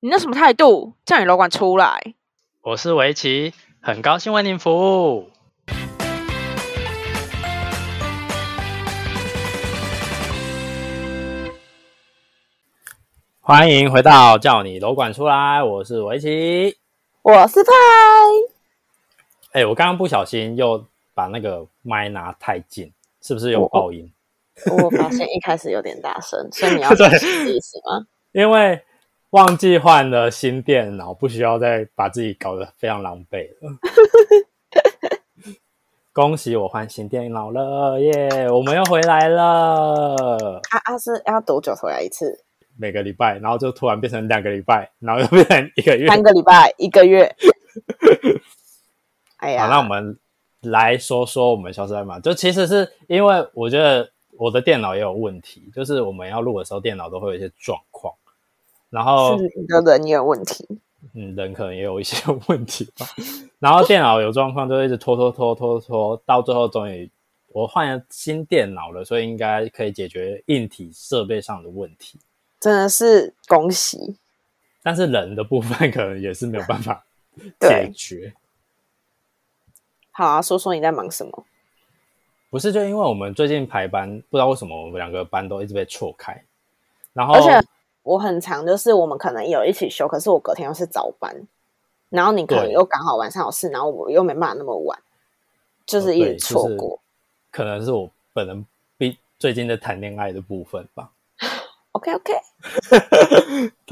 你那什么态度？叫你楼管出来！我是围棋，很高兴为您服务。欢迎回到叫你楼管出来，我是围棋。我是派。哎、我刚刚不小心又把那个麦拿太近，是不是有爆音？我发现一开始有点大声，所以你要对 解释意思吗？因为忘记换了新电脑，不需要再把自己搞得非常狼狈了。恭喜我换新电脑了耶！我们又回来了，啊啊，是要多久回来一次？每个礼拜，然后就突然变成两个礼拜，然后又变成一个月。三个礼拜，一个月。哎呀，好，那我们来说说我们消失在嘛，就其实是因为我觉得我的电脑也有问题，就是我们要录的时候，电脑都会有一些状况，然后是你的人也有问题。嗯，人可能也有一些 问题吧。然后电脑有状况，就一直拖拖拖拖拖，到最后终于我换了新电脑了，所以应该可以解决硬体设备上的问题。真的是恭喜！但是人的部分可能也是没有办法 解决。好啊，说说你在忙什么？不是，就因为我们最近排班，不知道为什么我们两个班都一直被错开，然后而且我很常就是我们可能有一起休，可是我隔天又是早班，然后你可能又刚好晚上有事，然后我又没办法那么晚，就是一直哦对就是错过。可能是我本人比最近在谈恋爱的部分吧。OK OK，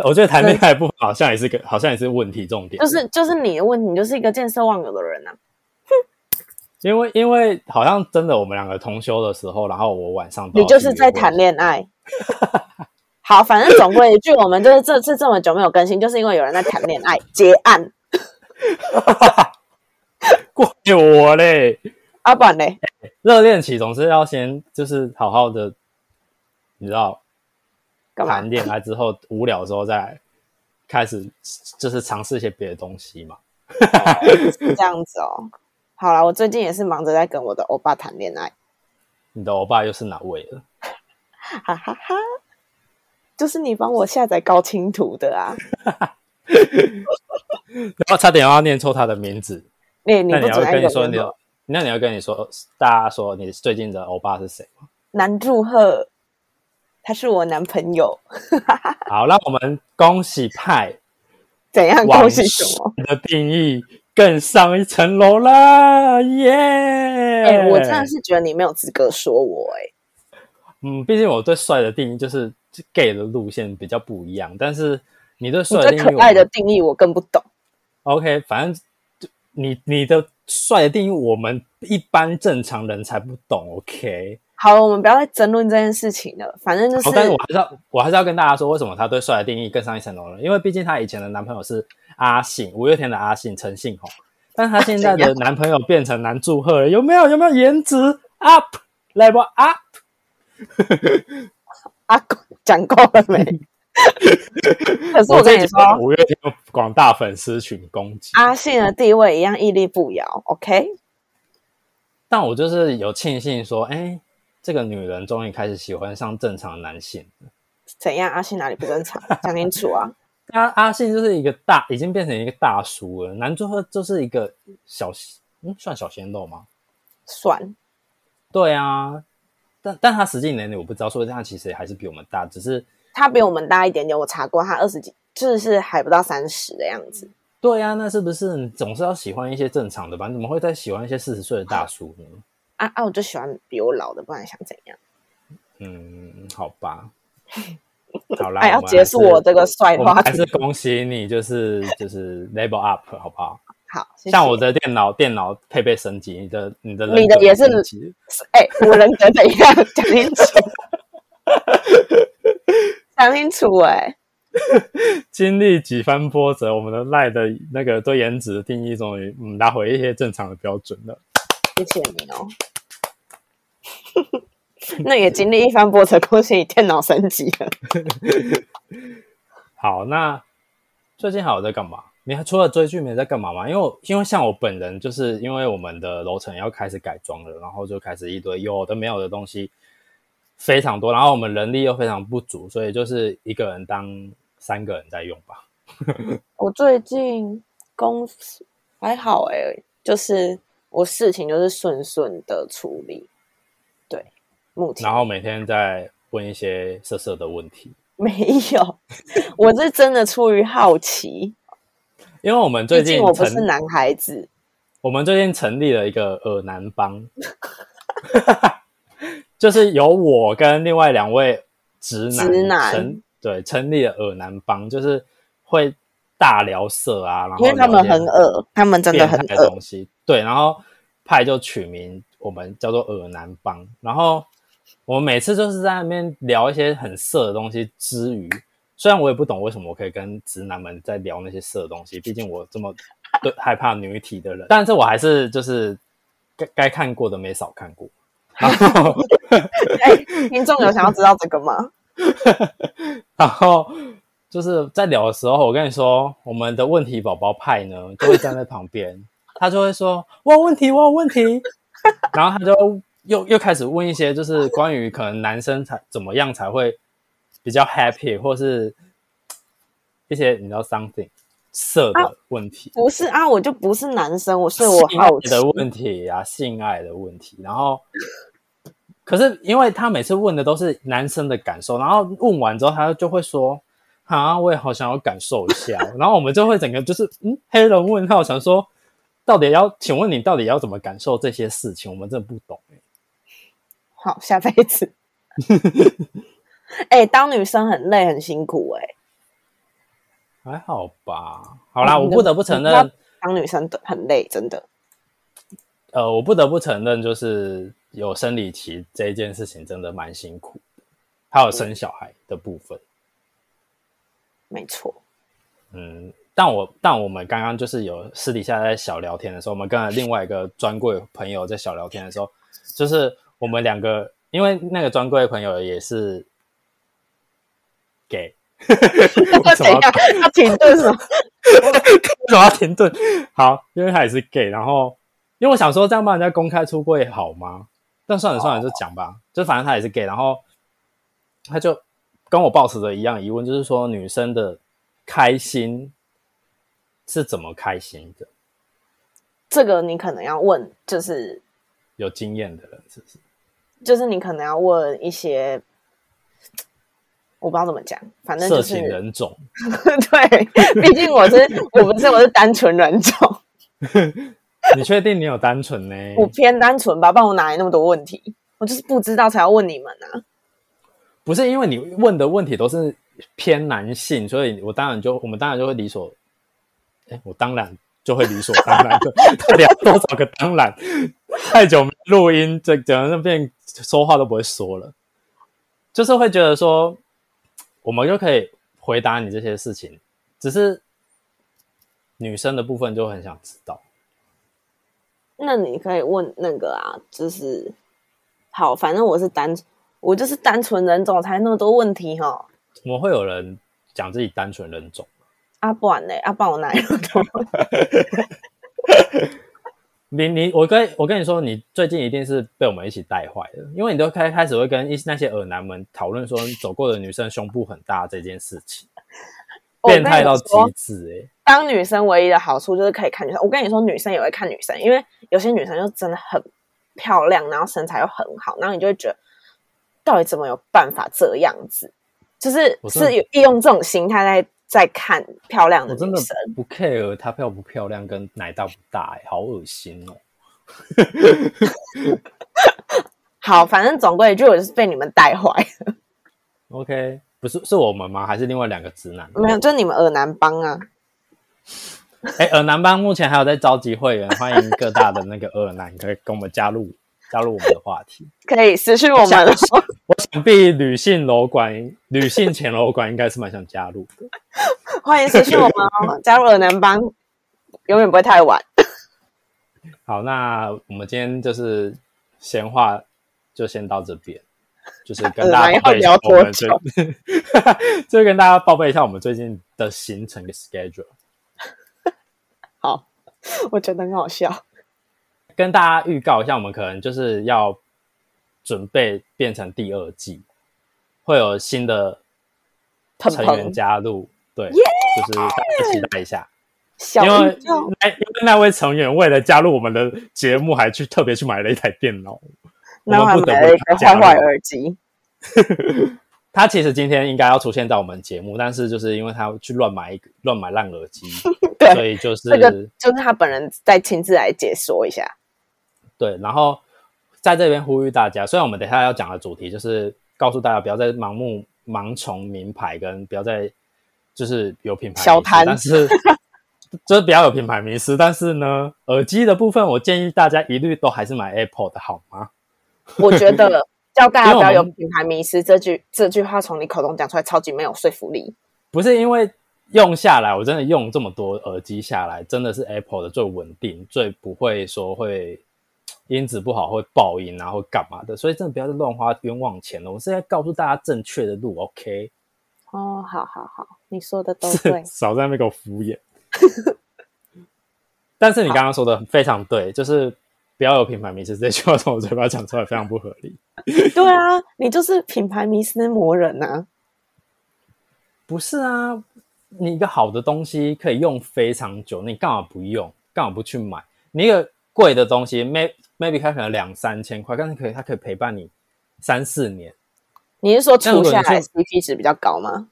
我觉得谈恋爱的部分好像也是个，好像也是问题重点。就是就是你的问题，你就是一个见色忘友的人啊。因为因为好像真的我们两个同修的时候，然后我晚上都你就是在谈恋爱。好，反正总归一句，我们就是这次这么久没有更新，就是因为有人在谈恋爱结案。怪我嘞。阿板嘞，热恋期总是要先就是好好的，你知道，谈？恋爱之后无聊的时候再开始就是尝试一些别的东西嘛。是这样子哦。好了，我最近也是忙着在跟我的欧巴谈恋爱，你的欧巴又是哪位了？哈哈哈。就是你帮我下载高清图的啊，然后差点要念错他的名字。你你那你要不准跟你说那你要跟你说大家说你最近的欧巴是谁吗？南祝贺，他是我男朋友，好，那我们恭喜派怎样？恭喜什么？的定义更上一层楼啦，耶！哎、我真的是觉得你没有资格说我哎、嗯，毕竟我对帅的定义就是 gay 的路线比较不一样，但是你对帅的定义对可爱的定义我更不懂。OK，反正就你你的帅的定义我们一般正常人才不懂，OK。好了，我们不要再争论这件事情了。反正就是，好，但是我还是要我还是要跟大家说，为什么他对帅的定义更上一层楼了？因为毕竟他以前的男朋友是阿信，五月天的阿信陈信宏，但他现在的 男朋友变成男祝贺了，有没有？有没有颜值 up level up？啊，讲够了没？可是我跟你说，五月天广大粉丝群攻击，阿信的地位一样屹立不摇。OK，但我就是有庆幸说，哎，这个女人终于开始喜欢上正常男性了。怎样？阿信哪里不正常？讲清楚啊！阿阿信就是一个大，已经变成一个大叔了。男主角就是一个小，嗯，算小鲜肉吗？算，对啊，但但他实际年龄我不知道，所以他其实还是比我们大，只是他比我们大一点点，我查过，他二十几，就是还不到三十的样子。对啊，那是不是你总是要喜欢一些正常的吧？你怎么会再喜欢一些四十岁的大叔呢？啊啊！我就喜欢比我老的，不然想怎样？嗯，好吧，好啦，哎，要结束我这个帅的话题。还是恭喜你，就是就是 level up，好不好？好，谢谢像我的电脑电脑配备升级，你的你的你的也是哎、我人格怎样？讲清楚，讲清楚哎、经历几番波折，我们的赖的那个对颜值的定义终于嗯拿回一些正常的标准了。谢谢你哦。那也经历一番波折，恭喜你电脑升级了。好，那最近还有在干嘛？你还除了追剧没在干嘛吗？因为因为像我本人，就是因为我们的楼层要开始改装了，然后就开始一堆有的没有的东西非常多，然后我们人力又非常不足，所以就是一个人当三个人在用吧。我最近公司还好哎、就是我事情就是顺顺的处理。对，目前然后每天在问一些色色的问题，没有，我是真的出于好奇，因为我们最近我不是男孩子。我们最近成立了一个耳男帮，就是由我跟另外两位直男直男成对成立了耳男帮，就是会大聊色啊，然后因为他们很恶，他们真的很变态的恶。东西。对，然后派就取名我们叫做耳男帮，然后我们每次就是在那边聊一些很色的东西之余，虽然我也不懂为什么我可以跟直男们在聊那些色的东西，毕竟我这么对害怕女体的人，但是我还是就是该该看过的没少看过。然后，哎，听众有想要知道这个吗？然后就是在聊的时候，我跟你说，我们的问题宝宝派呢就会站在旁边，他就会说：“我有问题，我有问题。”然后他就又又开始问一些，就是关于可能男生才怎么样才会比较 happy，或是一些你知道 something 色的问题。不是啊，我就不是男生，我是我好奇。的问题啊，性爱的问题。然后，可是因为他每次问的都是男生的感受，然后问完之后，他就会说：“啊，我也好想要感受一下。”然后我们就会整个就是嗯，黑人问号，想说到底要，请问你到底要怎么感受这些事情？我们真的不懂欸好，下辈子。哎、当女生很累很辛苦哎、还好吧？好啦，嗯我不得不承认，当女生的很累，真的。呃，我不得不承认，就是有生理期这一件事情真的蛮辛苦的，还有生小孩的部分。没错，嗯，但我但我们刚刚就是有私底下在小聊天的时候，我们跟另外一个专柜朋友在小聊天的时候，就是我们两个，因为那个专柜朋友也是 为什么要怎样？要停顿什么？为什么要停顿？好，因为他也是 gay，然后因为我想说这样帮人家公开出柜好吗？但算了算了，就讲吧，就反正他也是 gay，然后他就跟我抱持着一样疑问，就是说女生的开心是怎么开心的？这个你可能要问，就是有经验的人是不是？就是你可能要问一些，我不知道怎么讲，反正色就是情人种，对，毕竟我是 我不是我是单纯人种，你确定你有单纯呢？我偏单纯吧，不然我哪来那么多问题？我就是不知道才要问你们啊。不是因为你问的问题都是偏男性，所以我当然就我们当然就会理所，哎，我当然就会理所当然的，到底要多少个当然？太久没录音，这整个变说话都不会说了，就是会觉得说，我们就可以回答你这些事情，只是女生的部分就很想知道。那你可以问那个啊，就是好，反正我是单，我就是单纯人种，才那么多问题哈。怎么会有人讲自己单纯人种？啊，不然嘞，啊，不然我哪有 多？你你我跟我跟你说，你最近一定是被我们一起带坏的，因为你都开开始会跟一那些耳男们讨论说，走过的女生胸部很大这件事情，变态到极致哎、欸！当女生唯一的好处就是可以看女生。我跟你说，女生也会看女生，因为有些女生就真的很漂亮，然后身材又很好，然后你就会觉得，到底怎么有办法这样子？就是是有利用这种心态在在看漂亮的我真的。不 care 她漂不漂亮跟奶大不大哎、好恶心哦！好，反正总归一句，我就是被你们带坏。OK，不是是我们吗？还是另外两个直男？没有，就是你们耳男帮啊。哎、耳男帮目前还有在召集会员，欢迎各大的那个耳男可以跟我们加入加入我们的话题。可以私讯我们哦。我想必女性楼管、女性前楼管应该是蛮想加入的。欢迎私信我们哦，加入耳男帮，永远不会太晚。好，那我们今天就是闲话就先到这边，就是跟大家 报备一下我们最多，就跟大家报备一下我们最近的行程的 schedule，好，我觉得很好笑。跟大家预告一下，我们可能就是要准备变成第二季，会有新的成员加入，对耶就是大家期待一下。因为那因为那位成员为了加入我们的节目，还去特别去买了一台电脑。我然后还们不得买了一个不加入。坏坏耳机，他其实今天应该要出现在我们节目，但是就是因为他去乱买一个乱买烂耳机，对所以就是这个就是他本人再亲自来解说一下。对，然后在这边呼吁大家，虽然我们等一下要讲的主题就是告诉大家不要再盲目盲从名牌，跟不要再就是有品牌小贪但是 就是不要有品牌迷失。但是呢，耳机的部分，我建议大家一律都还是买 Apple 的好吗？我觉得叫大家不要有品牌迷失这句这句话从你口中讲出来，超级没有说服力。不是因为用下来，我真的用这么多耳机下来，真的是 Apple 的最稳定，最不会说会音质不好会爆音啊，或干嘛的，所以真的不要再乱花冤枉钱了。我是在告诉大家正确的路，OK？哦，好好好，你说的都 对。少在那边给我敷衍。但是你刚刚说的非常对，就是不要有品牌迷失这句话从我嘴巴讲出来非常不合理。对啊，你就是品牌迷失魔人呐、不是啊，你一个好的东西可以用非常久，你干嘛不用？干嘛不去买？你一个贵的东西，may maybe 它可能两三千块，但是可以它可以陪伴你三四年你是说除下来是 CP 值比较高吗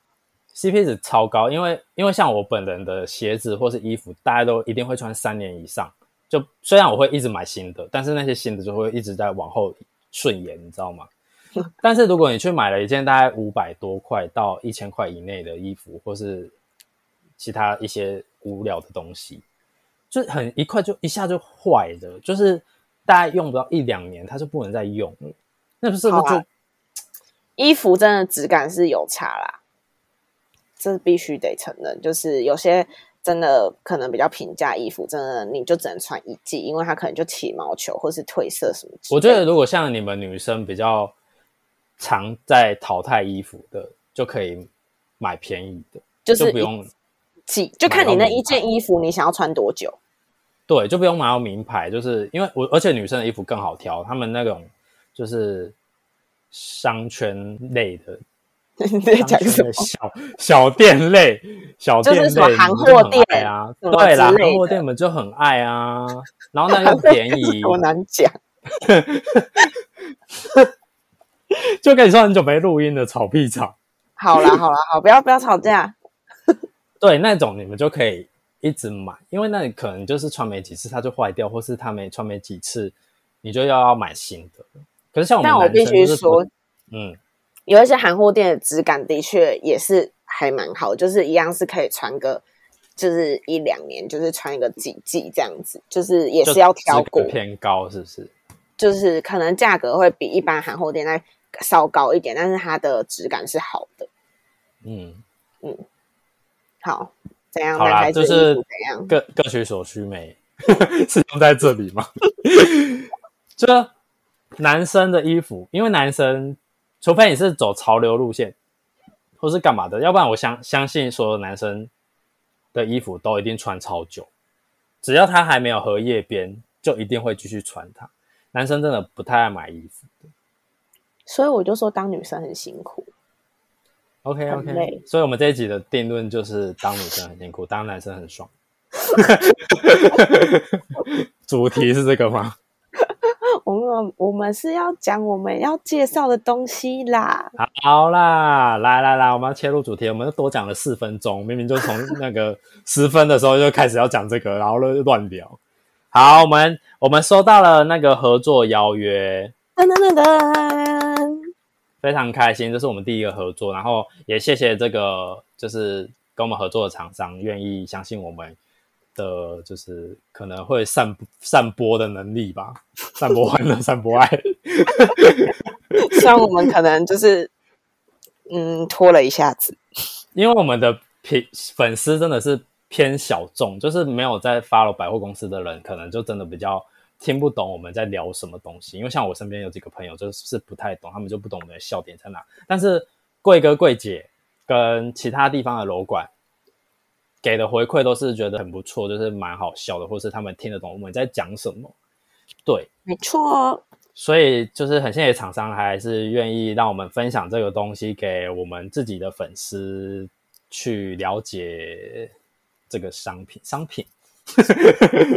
？，CP 值超高。因为因为像我本人的鞋子或是衣服，大家都一定会穿三年以上。就虽然我会一直买新的，但是那些新的就会一直在往后顺延，你知道吗？但是如果你去买了一件大概五百多块到一千块以内的衣服，或是其他一些无聊的东西，就很一块就一下就坏的，就是大概用不到一两年，它就不能再用了。那不是不就、啊衣服真的质感是有差啦，这必须得承认。就是有些真的可能比较平价衣服，真的你就只能穿一季，因为它可能就起毛球或是褪色什么。我觉得如果像你们女生比较常在淘汰衣服的，就可以买便宜的，就是不用季，就看你那一件衣服你想要穿多久。对，就不用买到名牌，就是因为我而且女生的衣服更好挑，她们那种就是商圈类的。你在讲什么？小小店类，小店类，就是什么货店爱啊，对啦，韩货店你们就很爱啊，然后那 又便宜，我难讲。就跟你说很久没录音的草屁吵，好啦，好啦，好，不要不要吵架。对，那种你们就可以一直买，因为那你可能就是穿没几次它就坏掉，或是它没穿没几次，你就要买新的。可是像我们但我男必须生就是不说，嗯，有一些韩货店的质感的确也是还蛮好，就是一样是可以穿个，就是一两年，就是穿一个几季这样子，就是也是要挑质过，偏高，是不是？就是可能价格会比一般韩货店再稍高一点，但是它的质感是好的。嗯嗯，好，怎样？好啦，就是怎样？各各取所需美，是用在这里吗？就男生的衣服，因为男生除非你是走潮流路线，或是干嘛的，要不然我相相信所有男生的衣服都一定穿超久，只要他还没有荷叶边，就一定会继续穿它。男生真的不太爱买衣服的。所以我就说当女生很辛苦。OK 很 OK，所以我们这一集的定论就是当女生很辛苦，当男生很爽。主题是这个吗？我们我们是要讲我们要介绍的东西啦。好啦，来来来，我们要切入主题，我们多讲了四分钟，明明就从 那个十分的时候就开始要讲这个，然后就乱聊。好，我们我们收到了那个合作邀约，噔噔噔噔，非常开心，这是我们第一个合作，然后也谢谢这个就是跟我们合作的厂商愿意相信我们的，就是可能会散散播的能力吧，散播欢乐，散播爱。虽然我们可能就是嗯拖了一下子，因为我们的品粉丝真的是偏小众，就是没有在 follow 百货公司的人，可能就真的比较听不懂我们在聊什么东西。因为像我身边有几个朋友就是不太懂，他们就不懂我们的笑点在哪。但是贵哥贵姐跟其他地方的楼管给的回馈都是觉得很不错，就是蛮好笑的，或是他们听得懂我们在讲什么。对，没错。所以就是很谢谢厂商还是愿意让我们分享这个东西给我们自己的粉丝去了解这个商品。商品，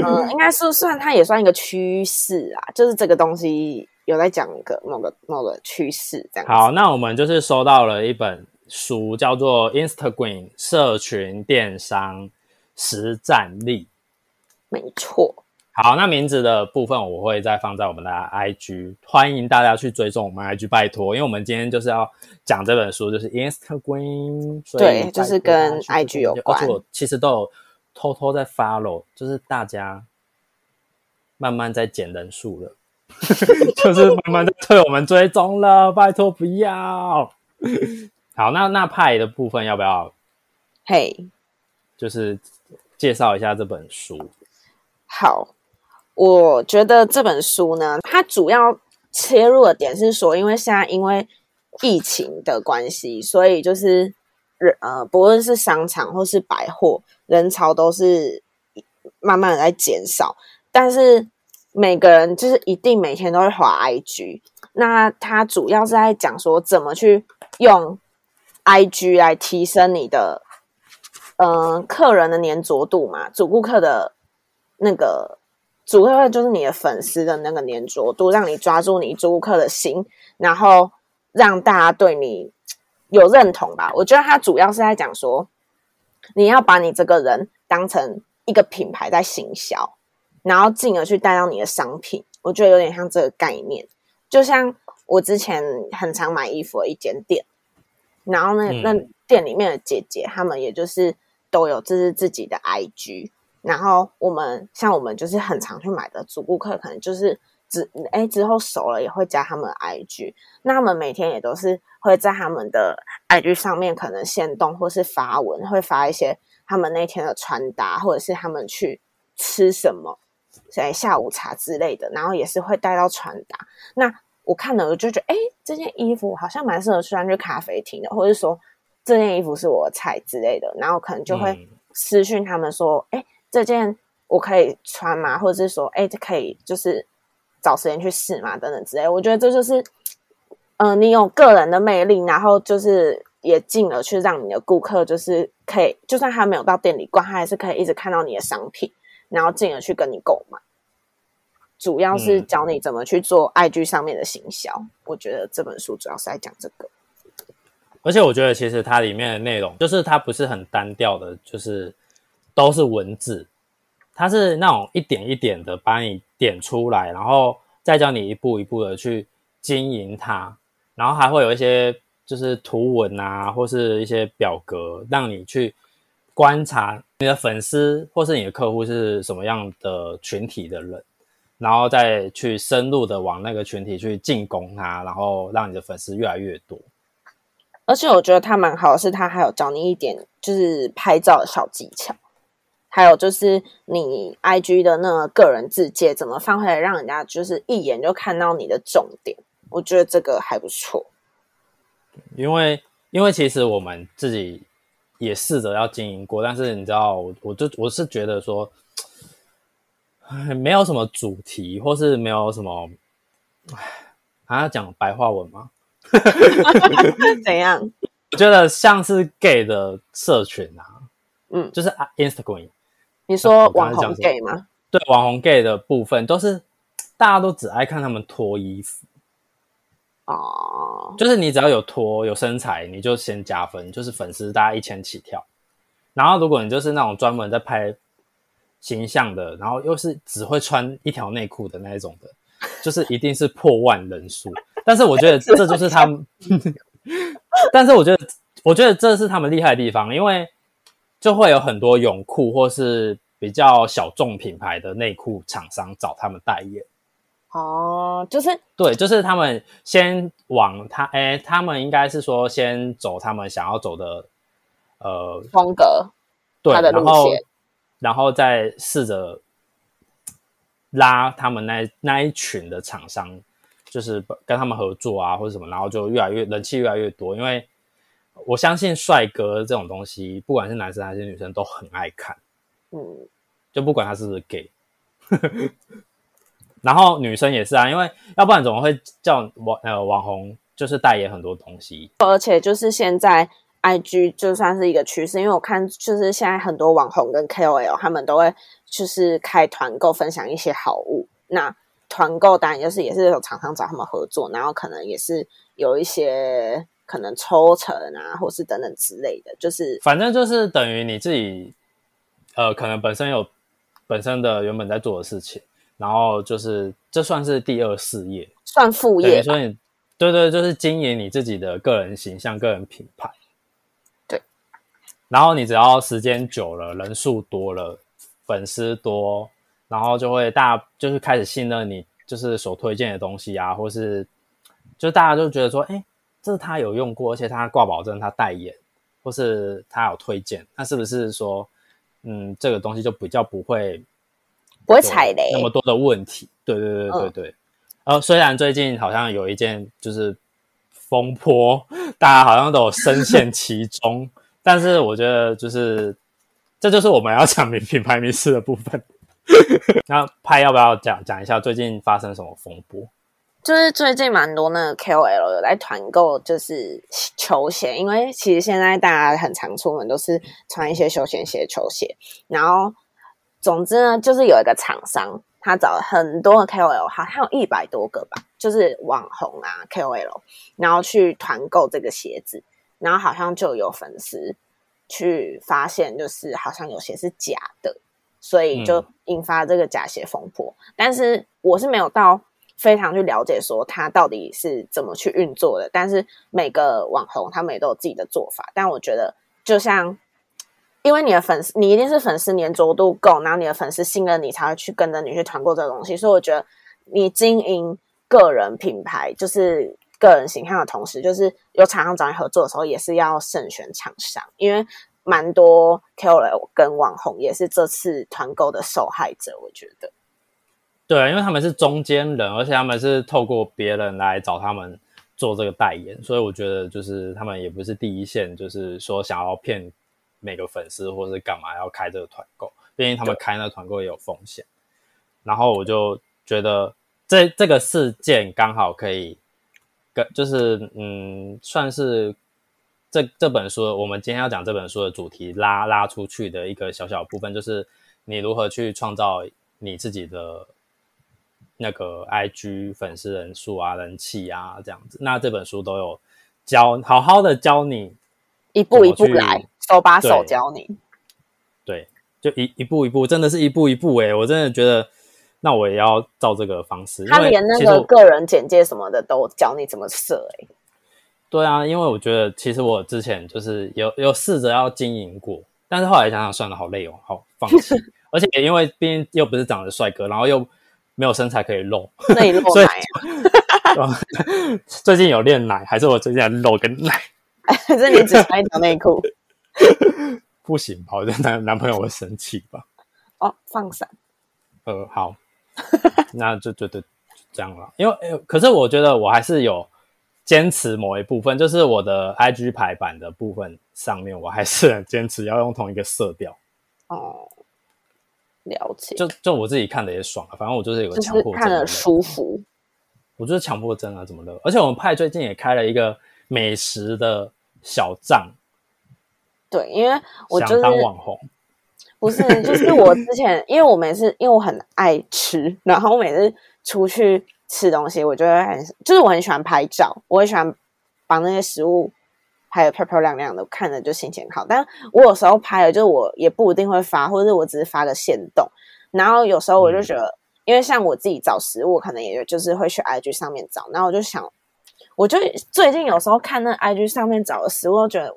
嗯，应该是算它也算一个趋势啊，就是这个东西有在讲个某个某个趋势这样。好，那我们就是收到了一本书，叫做《Instagram 社群电商实战力》。没错。好，那名字的部分我会再放在我们的 IG，欢迎大家去追踪我们 IG，拜托，因为我们今天就是要讲这本书，就是 Instagram，对，就是跟 IG 有关。我其实都有偷偷在 follow，就是大家慢慢在减人数了，就是慢慢在退我们追踪了，拜托不要。好，那那派的部分要不要？嘿，就是介绍一下这本书。好。我觉得这本书呢，它主要切入的点是说，因为现在因为疫情的关系，所以就是人呃，不论是商场或是百货，人潮都是慢慢的在减少。但是每个人就是一定每天都会滑 IG，那他主要是在讲说怎么去用 IG 来提升你的嗯客人的粘着度嘛，主顾客的那个。主要就是你的粉丝的那个粘着度，让你抓住你租客的心，然后让大家对你有认同吧。我觉得他主要是在讲说，你要把你这个人当成一个品牌在行销，然后进而去带到你的商品。我觉得有点像这个概念，就像我之前很常买衣服的一间店，然后那那店里面的姐姐，她们也就是都有这是自己的 IG。然后我们像我们就是很常去买的主顾客，可能就是之哎之后熟了也会加他们的 IG，那他们每天也都是会在他们的 IG 上面可能现动或是发文，会发一些他们那天的穿搭，或者是他们去吃什么，在下午茶之类的，然后也是会带到穿搭。那我看了我就觉得，哎，这件衣服好像蛮适合穿去咖啡厅的，或者说这件衣服是我的菜之类的，然后可能就会私讯他们说，哎。这件我可以穿吗？或者是说，哎，可以就是找时间去试嘛，等等之类。我觉得这就是，嗯，你有个人的魅力，然后就是也进而去让你的顾客就是可以，就算他没有到店里逛，他还是可以一直看到你的商品，然后进而去跟你购买。主要是教你怎么去做 IG 上面的行销。我觉得这本书主要是在讲这个。而且我觉得其实它里面的内容就是它不是很单调的，就是。都是文字，它是那种一点一点的把你点出来，然后再教你一步一步的去经营它，然后还会有一些就是图文啊，或是一些表格，让你去观察你的粉丝或是你的客户是什么样的群体的人，然后再去深入的往那个群体去进攻它，然后让你的粉丝越来越多。而且我觉得他蛮好的，是他还有教你一点就是拍照的小技巧。还有就是你 I G 的那个个人字界怎么放回来，让人家就是一眼就看到你的重点，我觉得这个还不错。因为因为其实我们自己也试着要经营过，但是你知道，我就我是觉得说，没有什么主题，或是没有什么，还要讲白话文吗？怎样？我觉得像是 gay 的社群啊，嗯，就是 Instagram。你说网红 gay 吗？对，网红 gay 的部分都是大家都只爱看他们脱衣服哦，就是你只要有脱有身材，你就先加分，就是粉丝大家一千起跳。然后如果你就是那种专门在拍形象的，然后又是只会穿一条内裤的那一种的，就是一定是破万人数。但是我觉得这就是他们，但是我觉得我觉得这是他们厉害的地方，因为。就会有很多泳裤或是比较小众品牌的内裤厂商找他们代言。哦，就是对，就是他们先往他，哎，他们应该是说先走他们想要走的呃风格，对，然后然后再试着拉他们那那一群的厂商，就是跟他们合作啊或者什么，然后就越来越人气越来越多，因为。我相信帅哥这种东西，不管是男生还是女生都很爱看，嗯，就不管他是不是 gay，然后女生也是啊，因为要不然怎么会叫网呃网红就是代言很多东西，而且就是现在 IG 就算是一个趋势，因为我看就是现在很多网红跟 KOL 他们都会就是开团购分享一些好物。那团购当然就是也是有厂商找他们合作，然后可能也是有一些可能抽成啊，或是等等之类的，就是反正就是等于你自己呃，可能本身有本身的原本在做的事情，然后就是这算是第二事业，算副业。所以对对，就是经营你自己的个人形象、个人品牌。对然后你只要时间久了，人数多了，粉丝多，然后就会大家就是开始信任你，就是所推荐的东西啊，或是就大家就觉得说，哎，这是他有用过，而且他挂保证，他代言，或是他有推荐，那是不是说，嗯，这个东西就比较不会不会踩雷那么多的问题？对对对对对。呃，虽然最近好像有一件就是风波，大家好像都有深陷其中。但是我觉得，就是这就是我们要讲品品牌迷失的部分。那派要不要讲讲一下最近发生什么风波？就是最近蛮多那个 KOL 有在团购，就是球鞋，因为其实现在大家很常出门都是穿一些休闲鞋、球鞋。然后，总之呢，就是有一个厂商，他找了很多的 KOL，好像有一百多个吧，就是网红啊 KOL，然后去团购这个鞋子。然后好像就有粉丝去发现，就是好像有些是假的，所以就引发这个假鞋风波。但是我是没有到非常去了解说它到底是怎么去运作的。但是每个网红他们也都有自己的做法。但我觉得，就像因为你的粉丝，你一定是粉丝粘着度够，然后你的粉丝信任你，才会去跟着你去团购这个东西。所以我觉得你经营个人品牌就是。个人形象的同时，就是有厂商找你合作的时候，也是要慎选厂商，因为蛮多 KOL 跟网红也是这次团购的受害者。我觉得，对，因为他们是中间人，而且他们是透过别人来找他们做这个代言，所以我觉得就是他们也不是第一线，就是说想要骗每个粉丝或是干嘛要开这个团购，毕竟他们开那团购也有风险。然后我就觉得这这个事件刚好可以跟。就是嗯，算是这这本书，我们今天要讲这本书的主题拉拉出去的一个小小部分，就是你如何去创造你自己的那个 IG 粉丝人数啊、人气啊这样子。那这本书都有教，好好的教你一步一步来，手把手教你。对，就一一步一步，真的是一步一步哎，我真的觉得。那我也要照这个方式。他连那个个人简介什么的都教你怎么设哎。对啊，因为我觉得其实我之前就是有有试着要经营过，但是后来想想算了，好累哦，好放弃。而且因为毕竟又不是长得帅哥，然后又没有身材可以露，那你露奶啊？最近有练奶，还是我最近在露跟奶？还是你只穿一条内裤？不行吧？我觉得男男朋友会生气吧？哦，放闪。呃，好。那就就就这样了，因为可是我觉得我还是有坚持某一部分，就是我的 IG 排版的部分上面，我还是很坚持要用同一个色调。哦，了解。就就我自己看的也爽啊，反正我就是有个强迫症，看的舒服。我就是强迫症啊，怎么了？而且我们派最近也开了一个美食的小账。对，因为我就是当网红。不是，就是我之前，因为我每次因为我很爱吃，然后我每次出去吃东西，我就会很，就是我很喜欢拍照，我很喜欢把那些食物拍的漂漂亮亮的，看着就心情好。但我有时候拍了，就是我也不一定会发，或者是我只是发个现动。然后有时候我就觉得，因为像我自己找食物，可能也就是会去 IG 上面找，然后我就想，我就最近有时候看那 IG 上面找的食物，觉得。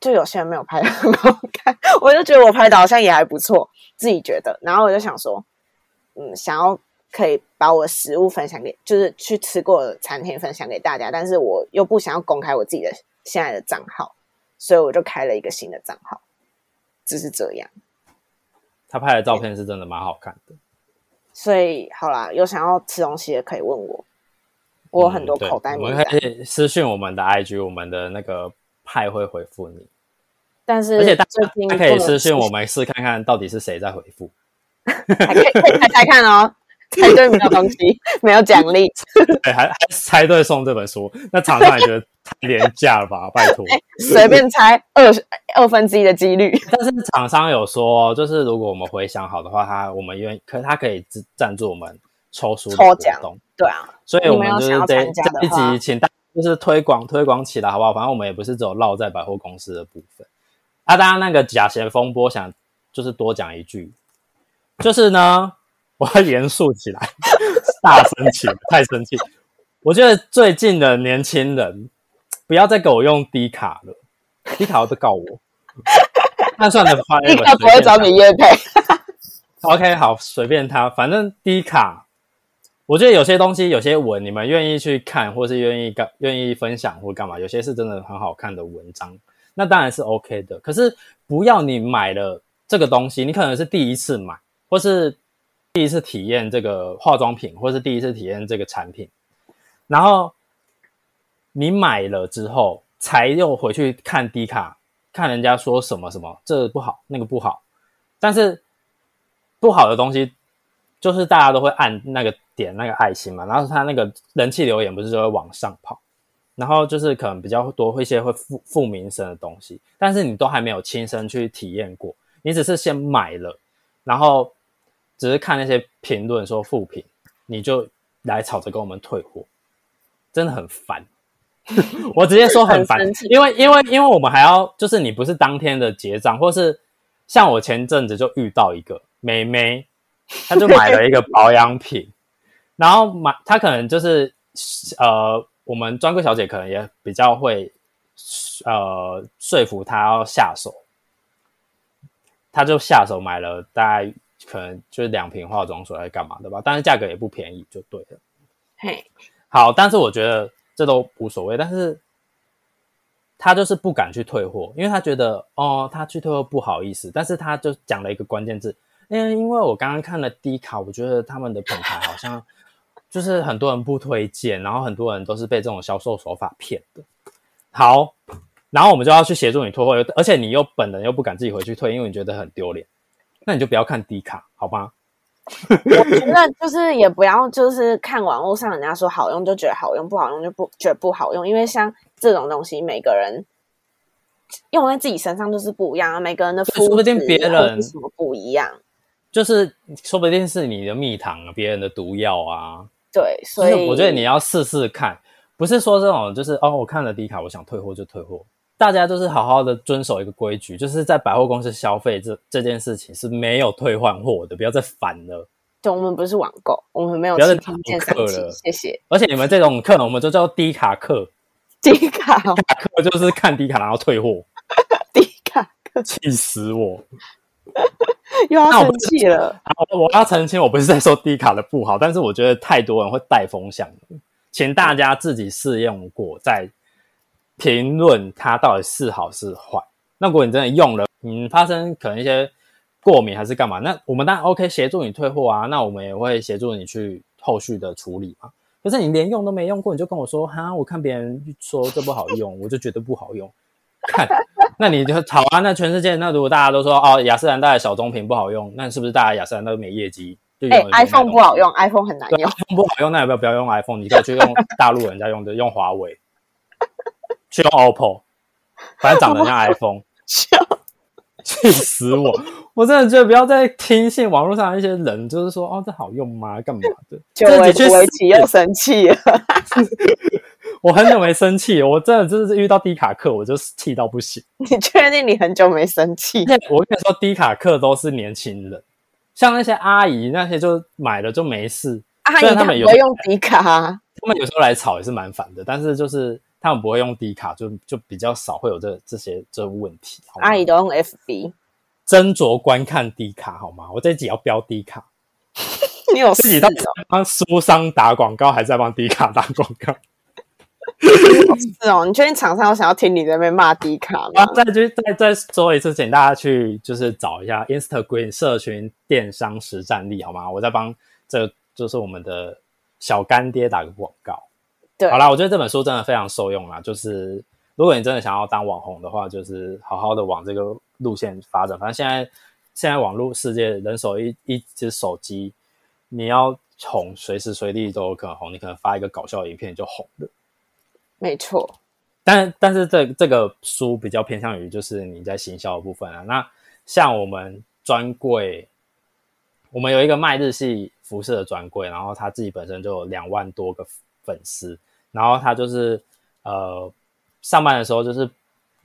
就有些人没有拍的很好看，我就觉得我拍的好像也还不错，自己觉得。然后我就想说，嗯，想要可以把我食物分享给，就是去吃过的餐厅分享给大家，但是我又不想要公开我自己的现在的账号，所以我就开了一个新的账号，只是这样。他拍的照片是真的蛮好看的，所以好啦，有想要吃东西的可以问我，我有很多口袋我们，可以私信我们的 IG，我们的那个。派会回复你，但是而且大家还可以私信我们试看看到底是谁在回复，还可以可以猜猜看哦。猜对没有东西，没有奖励，对，还还猜对送这本书，那厂商也觉得太廉价了吧？拜托，随便猜二二分之一的几率。但是厂商有说，就是如果我们回想好的话，他我们愿意，可他可以赞赞助我们抽书抽奖动，对啊，所以我们就是这这一集，请大家就是推广推广起来，好不好？反正我们也不是只有落在百货公司的部分。啊，当然那个假鞋风波，想就是多讲一句，就是呢，我要严肃起来，大生气，太生气。我觉得最近的年轻人不要再给我用低卡了，低卡都告我。那算了，发立刻不会找你约配。OK，好，随便他，反正低卡，我觉得有些东西，有些文，你们愿意去看，或是愿意干、愿意分享或干嘛，有些是真的很好看的文章，那当然是 OK 的。可是不要你买了这个东西，你可能是第一次买，或是第一次体验这个化妆品，或是第一次体验这个产品，然后你买了之后，才又回去看低卡，看人家说什么什么，这不好，那个不好，但是。不好的东西，就是大家都会按那个点那个爱心嘛，然后他那个人气留言不是就会往上跑，然后就是可能比较多一些会负负名声的东西，但是你都还没有亲身去体验过，你只是先买了，然后只是看那些评论说负评，你就来吵着跟我们退货，真的很烦。我直接说很烦因为因为因为我们还要就是你不是当天的结账，或是像我前阵子就遇到一个。妹妹，她就买了一个保养品，然后买她可能就是呃，我们专柜小姐可能也比较会呃说服她要下手，她就下手买了大概可能就是两瓶化妆水来干嘛的吧，但是价格也不便宜，就对了。嘿，好，但是我觉得这都无所谓，但是他就是不敢去退货，因为他觉得哦，他去退货不好意思，但是他就讲了一个关键字。因因为我刚刚看了低卡，我觉得他们的品牌好像 就是很多人不推荐，然后很多人都是被这种销售手法骗的。好，然后我们就要去协助你退货，而且你又本人又不敢自己回去退，因为你觉得很丢脸，那你就不要看低卡，好吗？我觉得就是也不要就是看网络上人家说好用就觉得好用，不好用就不觉得不好用，因为像这种东西，每个人用在自己身上就是不一样啊，每个人的肤说不定质别人什么不一样。就是说不定是你的蜜糖啊，别人的毒药啊。对，所以是我觉得你要试试看，不是说这种就是哦，我看了低卡，我想退货就退货。大家就是好好的遵守一个规矩，就是在百货公司消费这这件事情是没有退换货的，不要再烦了。对，我们不是网购，我们没有不要再欺骗逃课鉴赏期了，谢谢。而且你们这种课，我们就叫低卡客，低卡，低卡课就是看低卡然后退货，低卡客，气死我！又要我气了。好，我要澄清，我不是在说低卡的不好，但是我觉得太多人会带风向了，请大家自己试用过再评论它到底是好是坏。那如果你真的用了，嗯，发生可能一些过敏还是干嘛，那我们当然 OK 协助你退货啊，那我们也会协助你去后续的处理嘛。可是你连用都没用过，你就跟我说哈，我看别人说这不好用，我就觉得不好用。看，那你就好啊。那全世界，那如果大家都说哦，雅诗兰黛的小棕瓶不好用，那是不是大家雅诗兰黛都没业绩？就哎、永远 i p h o n e 不好用，iPhone 很难用。，iPhone 不好用，那要不要不要用 iPhone？你可以去用大陆人家用的，用华为，去用 OPPO，反正长得像 iPhone，气死我！我真的觉得不要再听信网络上一些人，就是说哦，这好用吗？干嘛的？就为自己去围棋又生气了。我很久没生气，我真的就是遇到低卡课，我就是气到不行。你确定你很久没生气？我跟你说，低卡课都是年轻人，像那些阿姨那些就买了就没事，阿姨他们有会用低卡啊，他们有时候来吵也是蛮烦的，但是就是他们不会用低卡，就就比较少会有这这些这问题。阿姨都用 FB。斟酌观看低卡好吗？我这一集要标低卡，你有自己到底在帮书商打广告，还是在帮低卡打广告？是哦？你确定厂商有想要听你在那边骂迪卡吗？再去再再说一次，请大家去就是找一下 Instagram 社群电商实战力好吗？我在帮这就是我们的小干爹打个广告。对好啦，我觉得这本书真的非常受用啦。就是如果你真的想要当网红的话，就是好好的往这个路线发展。反正现在现在网络世界，人手一一只手机，你要红，随时随地都有可能红。你可能发一个搞笑影片就红了。没错，但但是这这个书比较偏向于就是你在行销的部分啊。那像我们专柜，我们有一个卖日系服饰的专柜，然后他自己本身就有两万多个粉丝，然后他就是呃上班的时候就是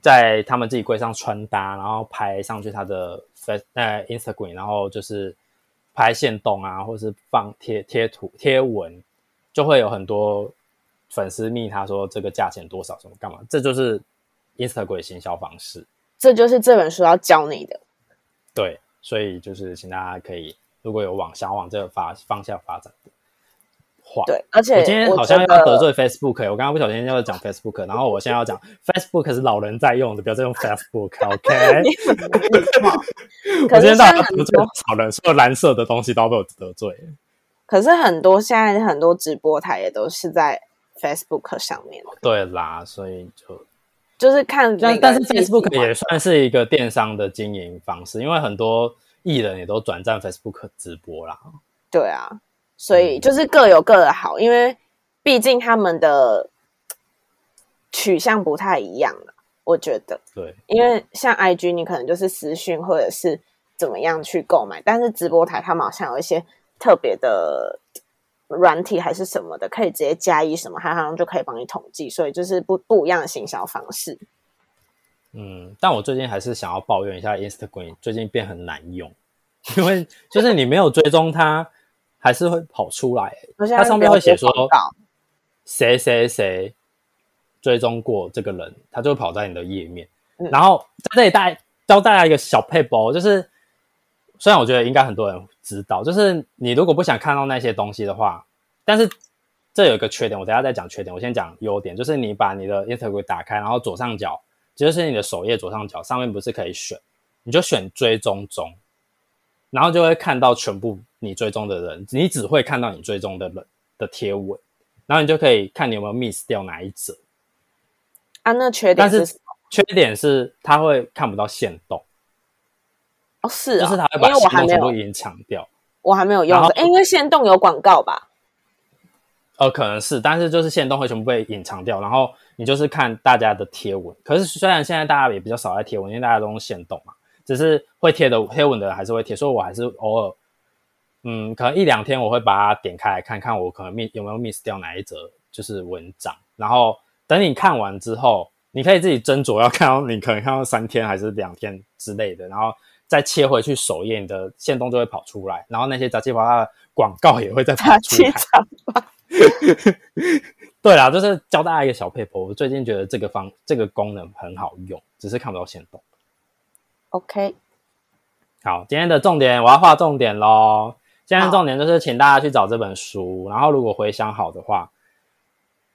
在他们自己柜上穿搭，然后拍上去他的 face 呃 Instagram，然后就是拍线动啊，或是放贴贴图贴文，就会有很多。粉丝密他说这个价钱多少什么干嘛？这就是 Instagram 行销方式，这就是这本书要教你的。对，所以就是请大家可以如果有往想往这个发方向发展的话，对，而且我今天好像要得罪 Facebook，我刚刚不小心要讲 Facebook，然后我现在要讲 Facebook 是老人在用的，不要再用 Facebook，OK？我今天到底得罪多少人？所有蓝色的东西都被我得罪。可是很多现在很多直播台也都是在。Facebook 上面对啦，所以就就是看，但但是 Facebook 也算是一个电商的经营方式，因为很多艺人也都转战 Facebook 直播啦。对啊，所以就是各有各的好，因为毕竟他们的取向不太一样了。我觉得对，因为像 IG 你可能就是私讯或者是怎么样去购买，但是直播台他们好像有一些特别的。软体还是什么的，可以直接加一什么，它好像就可以帮你统计，所以就是不不一样的行销方式。嗯，但我最近还是想要抱怨一下，Instagram 最近变很难用，因为就是你没有追踪它，还是会跑出来，它上面会写说谁谁谁追踪过这个人，他就会跑在你的页面。然后在这里带教大家一个小配包，就是。虽然我觉得应该很多人知道，就是你如果不想看到那些东西的话，但是这有一个缺点，我等下再讲缺点。我先讲优点，就是你把你的 Instagram 打开，然后左上角就是你的首页左上角上面不是可以选，你就选追踪中，然后就会看到全部你追踪的人，你只会看到你追踪的人的贴文，然后你就可以看你有没有 miss 掉哪一则。啊，那缺点是缺点是它会看不到线动。哦是，就是他会把我还没有隐藏掉，我还没有用。因为限动有广告吧？呃，可能是，但是就是限动会全部被隐藏掉，然后你就是看大家的贴文。可是虽然现在大家也比较少在贴文，因为大家都用线动嘛，只是会贴的贴文的人还是会贴，所以我还是偶尔，嗯，可能一两天我会把它点开来看看，我可能 miss 有没有 miss 掉哪一则就是文章。然后等你看完之后，你可以自己斟酌要看到你可能看到三天还是两天之类的，然后。再切回去首页，你的线动就会跑出来，然后那些杂七杂八的广告也会再跑出来。对啦，就是教大家一个小配博。我最近觉得这个方这个功能很好用，只是看不到线动。OK，好，今天的重点我要画重点喽。今天重点就是请大家去找这本书，然后如果回想好的话。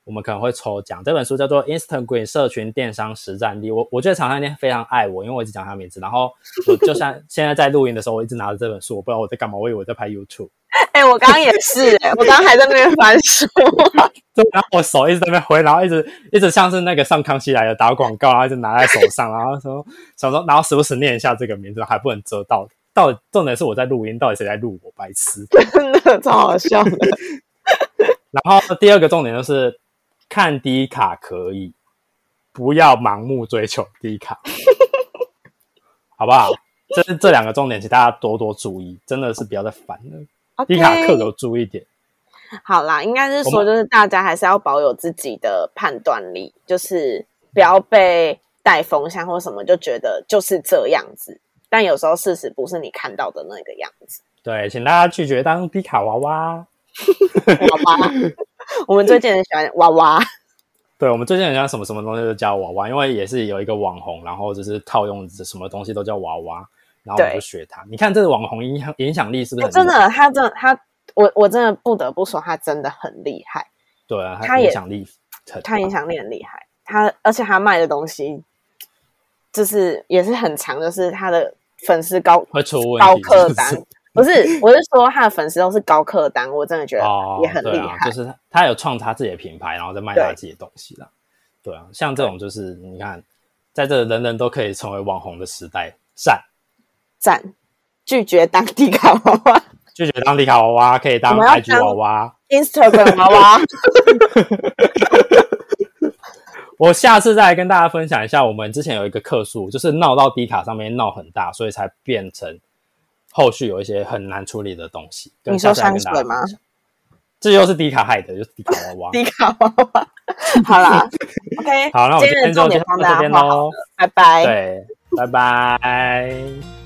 我们可能会抽奖，这本书叫做《Instagram 社群电商实战力》。我我觉得常常店非常爱我，因为我一直讲他名字。然后 我就像现在在录音的时候，我一直拿着这本书，我不知道我在干嘛，我以为我在拍 YouTube。哎，我刚刚也是，哎，我刚刚还在那边翻书，然后我手一直在那边挥，然后一直一直像是那个上康熙来的打广告，然后一直拿在手上，然后说想说，然后时不时念一下这个名字，还不能遮到。到底重点是我在录音，到底谁在录我？白痴，真的超好笑的。然后第二个重点就是。看低卡可以，不要盲目追求低卡，好不好？这是这两个重点，请大家多多注意，真的是不要再烦了。低卡客有注意点。好啦，应该是说，就是大家还是要保有自己的判断力，就是不要被带风向或什么，就觉得就是这样子。但有时候事实不是你看到的那个样子。对，请大家拒绝当低卡娃娃。娃娃。我们最近很喜欢娃娃，对，我们最近很喜欢什么什么东西都叫娃娃，因为也是有一个网红，然后就是套用什么东西都叫娃娃，然后我就学他。你看这个网红影响影响力是不是真的？他真的他，我我真的不得不说，他真的很厉害。对啊，他影响力，他影响力很厉害。他而且他卖的东西就是也是很强，就是他的粉丝高会出高客单。不是，我是说他的粉丝都是高客单，我真的觉得也很厉害。就是他有创他自己的品牌，然后再卖他自己的东西啦。对啊，像这种就是你看，在这人人都可以成为网红的时代，赞赞，拒绝当地卡娃娃。拒绝当迪卡娃娃，可以当我们要 IG 娃娃。Instagram 娃娃，我下次再来跟大家分享一下，我们之前有一个客诉，就是闹到低卡上面闹很大，所以才变成后续有一些很难处理的东西。跟你说山水吗？这又是迪卡害的，就是迪卡娃娃。迪卡娃娃。好啦，OK，好那我今天的今天就重点帮大到这边家画好咯了，拜拜。对，拜拜。